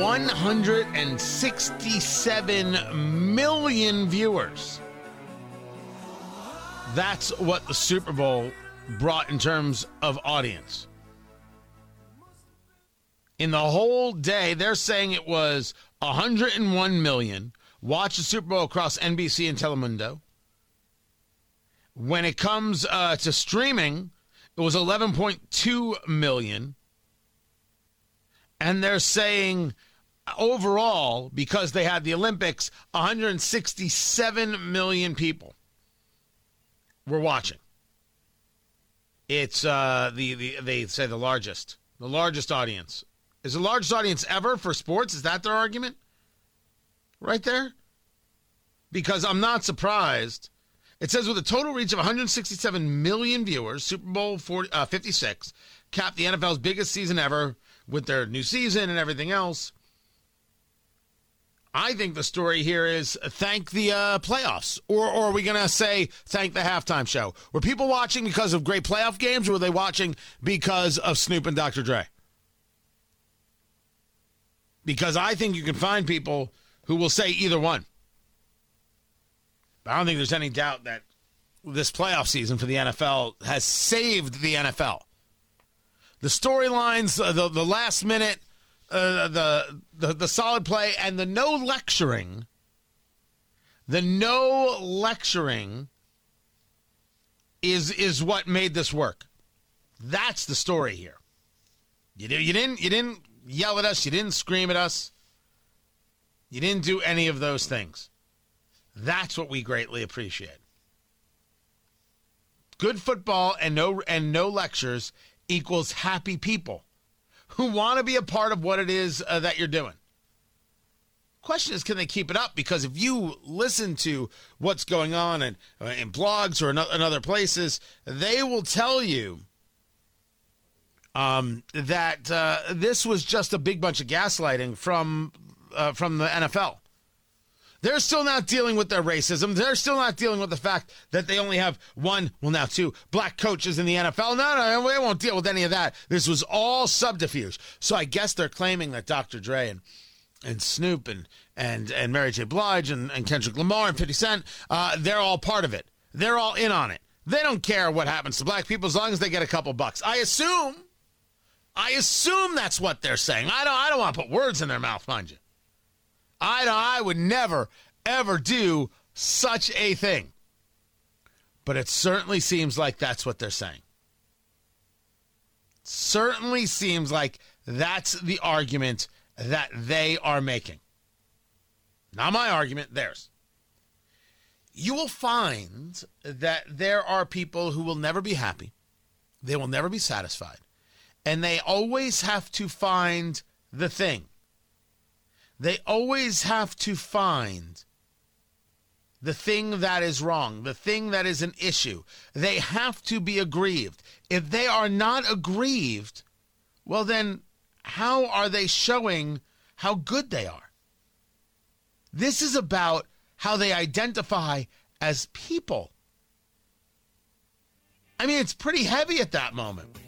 167 million viewers. That's what the Super Bowl brought in terms of audience. In the whole day, they're saying it was 101 million. Watch the Super Bowl across NBC and Telemundo. When it comes uh, to streaming, it was 11.2 million. And they're saying overall, because they had the Olympics, 167 million people were watching. It's uh, the, the they say the largest, the largest audience is the largest audience ever for sports. Is that their argument? Right there, because I'm not surprised. It says with a total reach of 167 million viewers, Super Bowl 40, uh, 56 capped the NFL's biggest season ever with their new season and everything else. I think the story here is thank the uh, playoffs, or, or are we going to say thank the halftime show? Were people watching because of great playoff games, or were they watching because of Snoop and Dr. Dre? Because I think you can find people who will say either one. But I don't think there's any doubt that this playoff season for the NFL has saved the NFL. The storylines, uh, the, the last minute uh, the, the the solid play and the no lecturing, the no lecturing is is what made this work. That's the story here. You you didn't you didn't yell at us, you didn't scream at us. You didn't do any of those things. That's what we greatly appreciate. Good football and no and no lectures equals happy people who want to be a part of what it is uh, that you're doing. Question is, can they keep it up? Because if you listen to what's going on in, uh, in blogs or in, in other places, they will tell you um, that uh, this was just a big bunch of gaslighting from uh, from the NFL. They're still not dealing with their racism. They're still not dealing with the fact that they only have one, well, now two black coaches in the NFL. No, no, they won't deal with any of that. This was all subterfuge. So I guess they're claiming that Dr. Dre and, and Snoop and, and, and Mary J. Blige and, and Kendrick Lamar and 50 Cent, uh, they're all part of it. They're all in on it. They don't care what happens to black people as long as they get a couple bucks. I assume, I assume that's what they're saying. I don't, I don't want to put words in their mouth, mind you. I I would never ever do such a thing. But it certainly seems like that's what they're saying. Certainly seems like that's the argument that they are making. Not my argument, theirs. You will find that there are people who will never be happy. They will never be satisfied. And they always have to find the thing they always have to find the thing that is wrong, the thing that is an issue. They have to be aggrieved. If they are not aggrieved, well, then how are they showing how good they are? This is about how they identify as people. I mean, it's pretty heavy at that moment.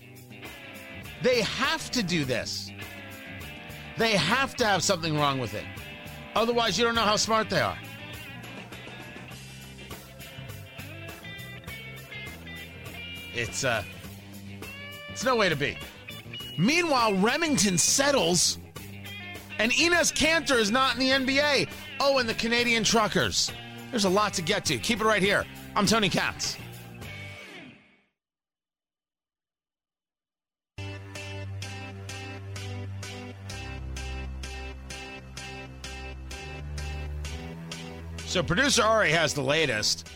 They have to do this. They have to have something wrong with it. Otherwise, you don't know how smart they are. It's uh it's no way to be. Meanwhile, Remington settles and Enes Kanter is not in the NBA. Oh, and the Canadian truckers. There's a lot to get to. Keep it right here. I'm Tony Katz. So producer Ari has the latest.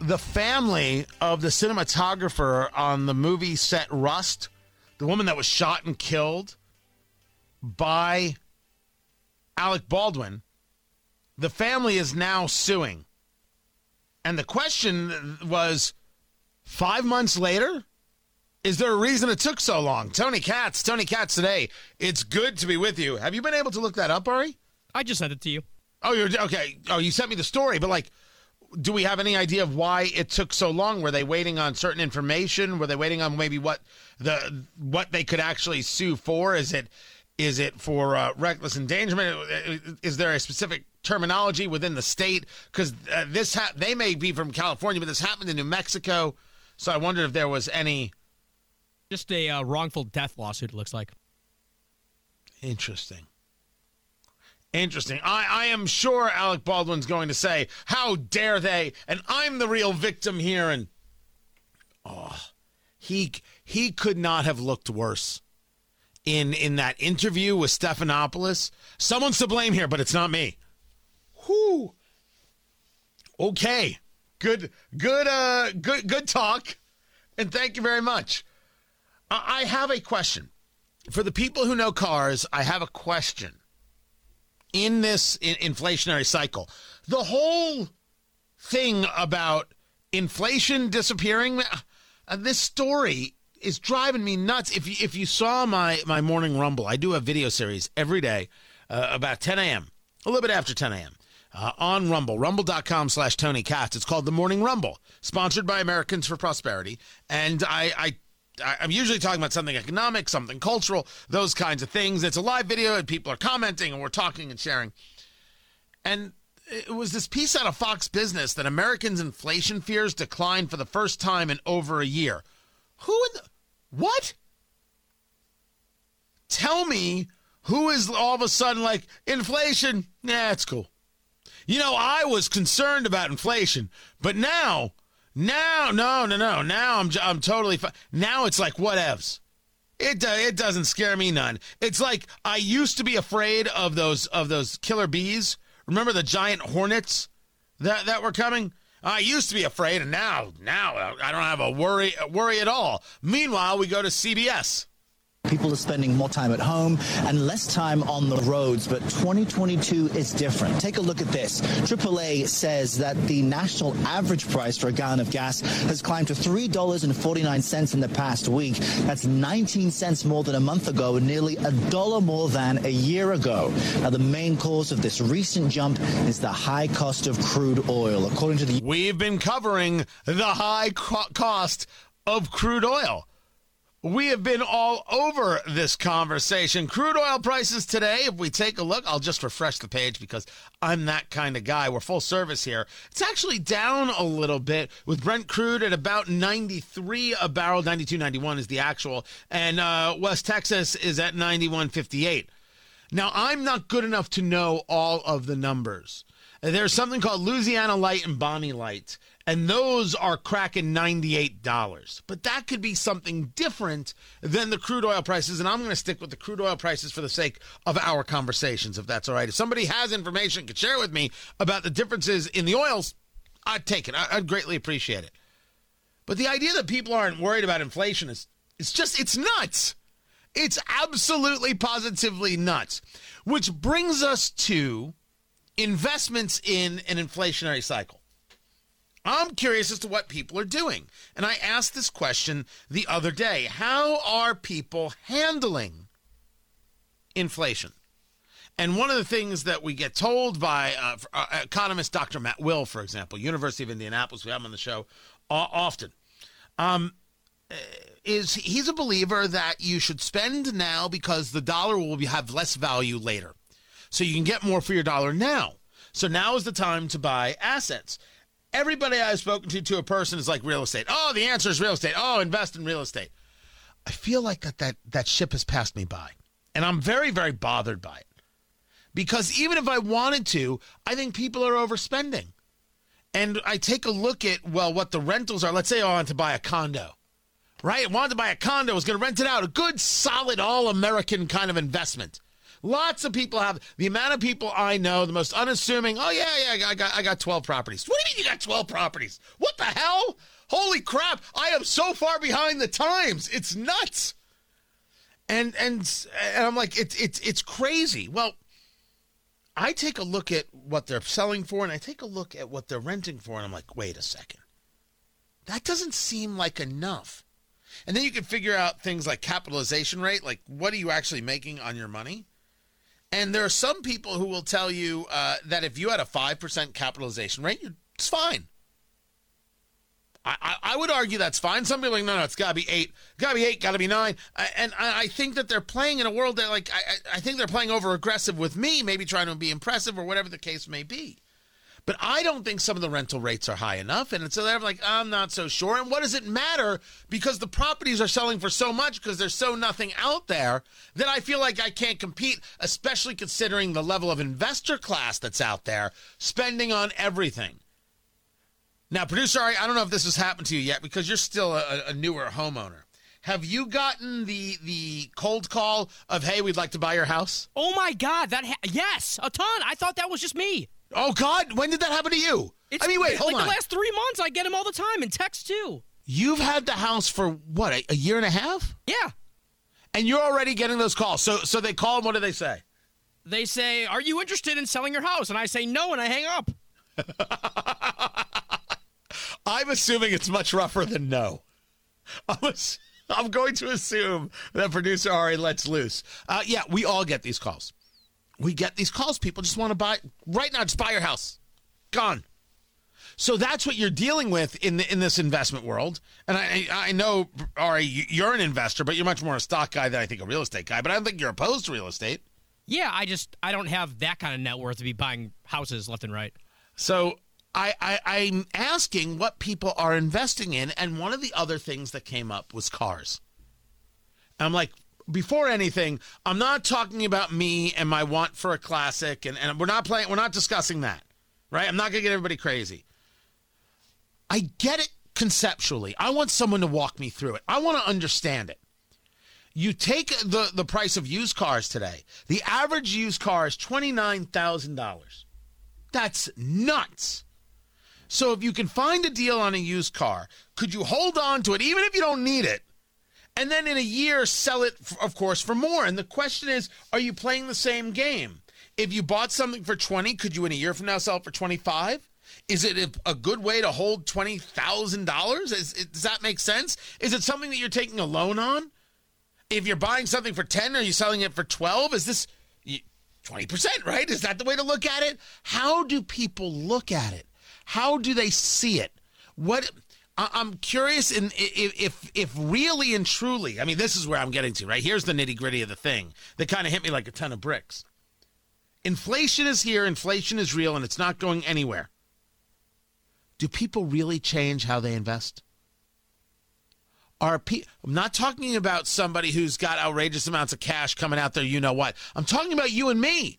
The family of the cinematographer on the movie set Rust, the woman that was shot and killed by Alec Baldwin, the family is now suing. And the question was five months later? Is there a reason it took so long? Tony Katz, Tony Katz today. It's good to be with you. Have you been able to look that up, Ari? I just sent it to you. Oh, you're okay. Oh, you sent me the story, but like, do we have any idea of why it took so long? Were they waiting on certain information? Were they waiting on maybe what the what they could actually sue for? Is it Is it for uh, reckless endangerment? Is there a specific terminology within the state? Because uh, this ha- they may be from California, but this happened in New Mexico. So I wondered if there was any. Just a uh, wrongful death lawsuit. It looks like. Interesting. Interesting. I, I am sure Alec Baldwin's going to say, How dare they? And I'm the real victim here. And oh, he he could not have looked worse in in that interview with Stephanopoulos. Someone's to blame here, but it's not me. Whoo. Okay. Good good uh good good talk. And thank you very much. I have a question. For the people who know cars, I have a question in this inflationary cycle. The whole thing about inflation disappearing, uh, this story is driving me nuts. If you, if you saw my, my morning rumble, I do a video series every day uh, about 10 a.m., a little bit after 10 a.m. Uh, on Rumble, rumble.com slash Tony Katz. It's called The Morning Rumble, sponsored by Americans for Prosperity. And I, I I'm usually talking about something economic, something cultural, those kinds of things. It's a live video and people are commenting and we're talking and sharing. And it was this piece out of Fox Business that Americans' inflation fears declined for the first time in over a year. Who in the. What? Tell me who is all of a sudden like, inflation? Nah, it's cool. You know, I was concerned about inflation, but now now, no, no, no. Now I'm I'm totally fine. Now it's like whatevs. It uh, it doesn't scare me none. It's like I used to be afraid of those of those killer bees. Remember the giant hornets that that were coming? I used to be afraid, and now now I don't have a worry worry at all. Meanwhile, we go to CBS. People are spending more time at home and less time on the roads, but 2022 is different. Take a look at this. AAA says that the national average price for a gallon of gas has climbed to $3.49 in the past week. That's 19 cents more than a month ago and nearly a dollar more than a year ago. Now, the main cause of this recent jump is the high cost of crude oil. According to the We've been covering the high co- cost of crude oil. We have been all over this conversation. Crude oil prices today, if we take a look, I'll just refresh the page because I'm that kind of guy. We're full service here. It's actually down a little bit with Brent crude at about 93 a barrel, 92.91 is the actual, and uh, West Texas is at 91.58. Now, I'm not good enough to know all of the numbers. There's something called Louisiana Light and Bonny Light and those are cracking $98. But that could be something different than the crude oil prices. And I'm going to stick with the crude oil prices for the sake of our conversations, if that's all right. If somebody has information, could share with me about the differences in the oils, I'd take it. I'd greatly appreciate it. But the idea that people aren't worried about inflation is it's just it's nuts. It's absolutely positively nuts. Which brings us to investments in an inflationary cycle. I'm curious as to what people are doing. And I asked this question the other day How are people handling inflation? And one of the things that we get told by uh, uh, economist Dr. Matt Will, for example, University of Indianapolis, we have him on the show often, um, is he's a believer that you should spend now because the dollar will have less value later. So you can get more for your dollar now. So now is the time to buy assets everybody I've spoken to to a person is like real estate. Oh, the answer is real estate. Oh, invest in real estate. I feel like that that, that ship has passed me by. And I'm very, very bothered by it. Because even if I wanted to, I think people are overspending. And I take a look at, well, what the rentals are. Let's say I want to buy a condo, right? I wanted to buy a condo, I was going to rent it out, a good, solid, all American kind of investment. Lots of people have the amount of people I know, the most unassuming. Oh yeah, yeah, I got I got 12 properties. What do you mean you got 12 properties? What the hell? Holy crap! I am so far behind the times. It's nuts. And and and I'm like it's it's it's crazy. Well, I take a look at what they're selling for and I take a look at what they're renting for and I'm like, "Wait a second. That doesn't seem like enough." And then you can figure out things like capitalization rate, like what are you actually making on your money? And there are some people who will tell you uh, that if you had a 5% capitalization rate, it's fine. I, I, would argue that's fine. Some people are like, no, no, it's got to be eight. Got to be eight, got to be nine. I, and I, I think that they're playing in a world that, like, I, I think they're playing over aggressive with me, maybe trying to be impressive or whatever the case may be. But I don't think some of the rental rates are high enough. And so they're like, I'm not so sure. And what does it matter? Because the properties are selling for so much because there's so nothing out there that I feel like I can't compete, especially considering the level of investor class that's out there spending on everything. Now, producer, Ari, I don't know if this has happened to you yet because you're still a, a newer homeowner. Have you gotten the the cold call of hey, we'd like to buy your house? Oh my God! That ha- yes, a ton. I thought that was just me. Oh God, when did that happen to you? It's I mean, wait, hold like on. the last three months, I get them all the time in text too. You've had the house for what a, a year and a half, Yeah, and you're already getting those calls. So so they call and what do they say? they say, "Are you interested in selling your house?" And I say no, and I hang up. I'm assuming it's much rougher than no. I'm, ass- I'm going to assume that producer Ari lets loose. Uh, yeah, we all get these calls. We get these calls. People just want to buy right now. Just buy your house. Gone. So that's what you're dealing with in the, in this investment world. And I I know Ari, you're an investor, but you're much more a stock guy than I think a real estate guy. But I don't think you're opposed to real estate. Yeah, I just I don't have that kind of net worth to be buying houses left and right. So I, I I'm asking what people are investing in, and one of the other things that came up was cars. And I'm like, before anything, I'm not talking about me and my want for a classic, and, and we're not playing, we're not discussing that, right? I'm not gonna get everybody crazy. I get it conceptually. I want someone to walk me through it. I want to understand it. You take the the price of used cars today. The average used car is twenty nine thousand dollars. That's nuts. So if you can find a deal on a used car, could you hold on to it even if you don't need it? And then in a year sell it of course for more. And the question is, are you playing the same game? If you bought something for 20, could you in a year from now sell it for 25? Is it a- good way to hold $20,000? Is, is- does that make sense? Is it something that you're taking a loan on? If you're buying something for 10, are you selling it for 12? Is this 20%, right? Is that the way to look at it? How do people look at it? How do they see it? What I- I'm curious in if, if if really and truly, I mean, this is where I'm getting to, right? Here's the nitty gritty of the thing that kind of hit me like a ton of bricks. Inflation is here, inflation is real, and it's not going anywhere. Do people really change how they invest? Are pe- I'm not talking about somebody who's got outrageous amounts of cash coming out there, you know what. I'm talking about you and me.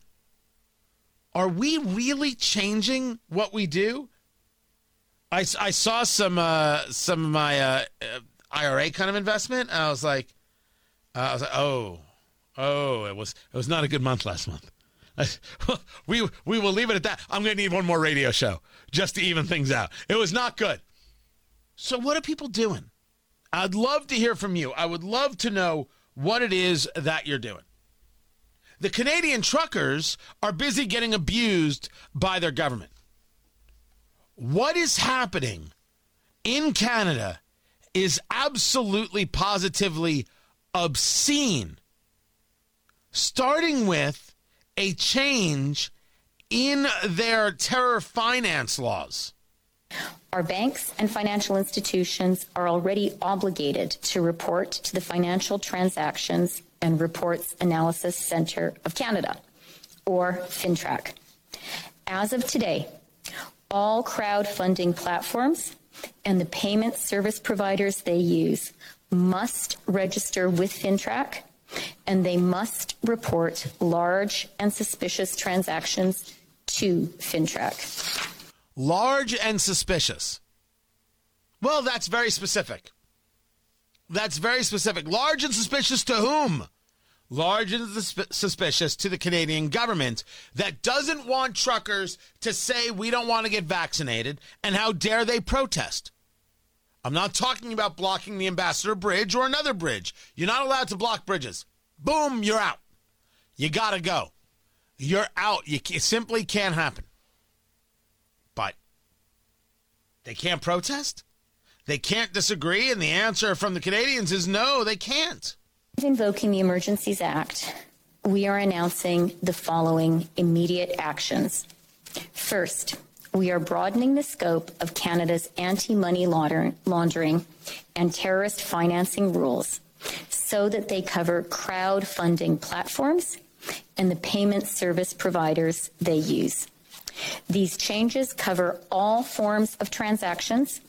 Are we really changing what we do? I, I saw some uh, some of my uh, uh, IRA kind of investment, and I was like, uh, I was like, oh, oh, it was it was not a good month last month. we we will leave it at that. I'm going to need one more radio show just to even things out. It was not good. So what are people doing? I'd love to hear from you. I would love to know what it is that you're doing. The Canadian truckers are busy getting abused by their government. What is happening in Canada is absolutely positively obscene. Starting with a change in their terror finance laws. Our banks and financial institutions are already obligated to report to the Financial Transactions and Reports Analysis Center of Canada, or FINTRAC. As of today, all crowdfunding platforms and the payment service providers they use must register with FINTRAC and they must report large and suspicious transactions to FINTRAC. large and suspicious. Well, that's very specific. That's very specific. Large and suspicious to whom? Large and susp- suspicious to the Canadian government that doesn't want truckers to say we don't want to get vaccinated and how dare they protest. I'm not talking about blocking the Ambassador Bridge or another bridge. You're not allowed to block bridges. Boom, you're out. You got to go. You're out. You it simply can't happen. But they can't protest? They can't disagree? And the answer from the Canadians is no, they can't. Invoking the Emergencies Act, we are announcing the following immediate actions. First, we are broadening the scope of Canada's anti money laundering and terrorist financing rules so that they cover crowdfunding platforms and the payment service providers they use. These changes cover all forms of transactions,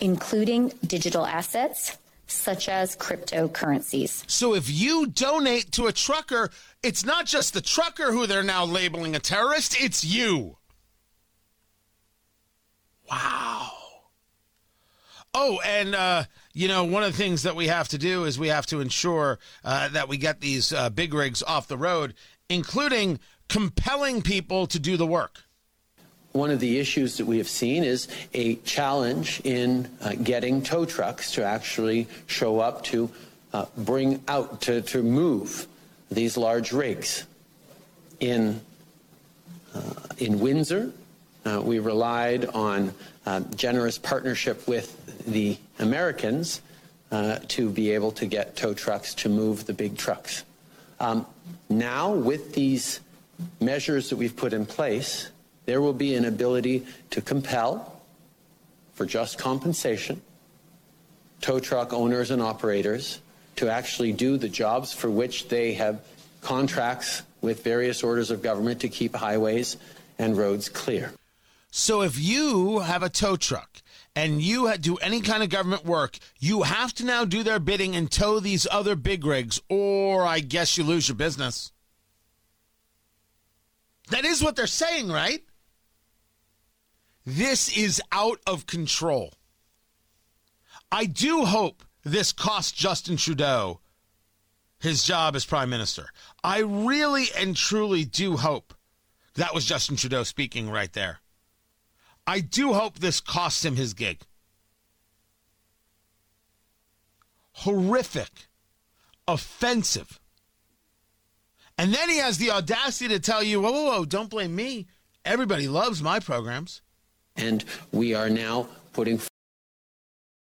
including digital assets, such as cryptocurrencies. So if you donate to a trucker, it's not just the trucker who they're now labeling a terrorist, it's you. Wow. Oh, and uh, you know, one of the things that we have to do is we have to ensure uh, that we get these uh, big rigs off the road, including compelling people to do the work. One of the issues that we have seen is a challenge in uh, getting tow trucks to actually show up to uh, bring out, to, to move these large rigs. In, uh, in Windsor, uh, we relied on uh, generous partnership with the Americans uh, to be able to get tow trucks to move the big trucks. Um, now, with these measures that we've put in place, there will be an ability to compel, for just compensation, tow truck owners and operators to actually do the jobs for which they have contracts with various orders of government to keep highways and roads clear. So if you have a tow truck and you do any kind of government work, you have to now do their bidding and tow these other big rigs, or I guess you lose your business. That is what they're saying, right? This is out of control. I do hope this cost Justin Trudeau his job as prime minister. I really and truly do hope that was Justin Trudeau speaking right there. I do hope this costs him his gig. Horrific, offensive. And then he has the audacity to tell you, whoa, whoa, whoa, don't blame me. Everybody loves my programs. And we are now putting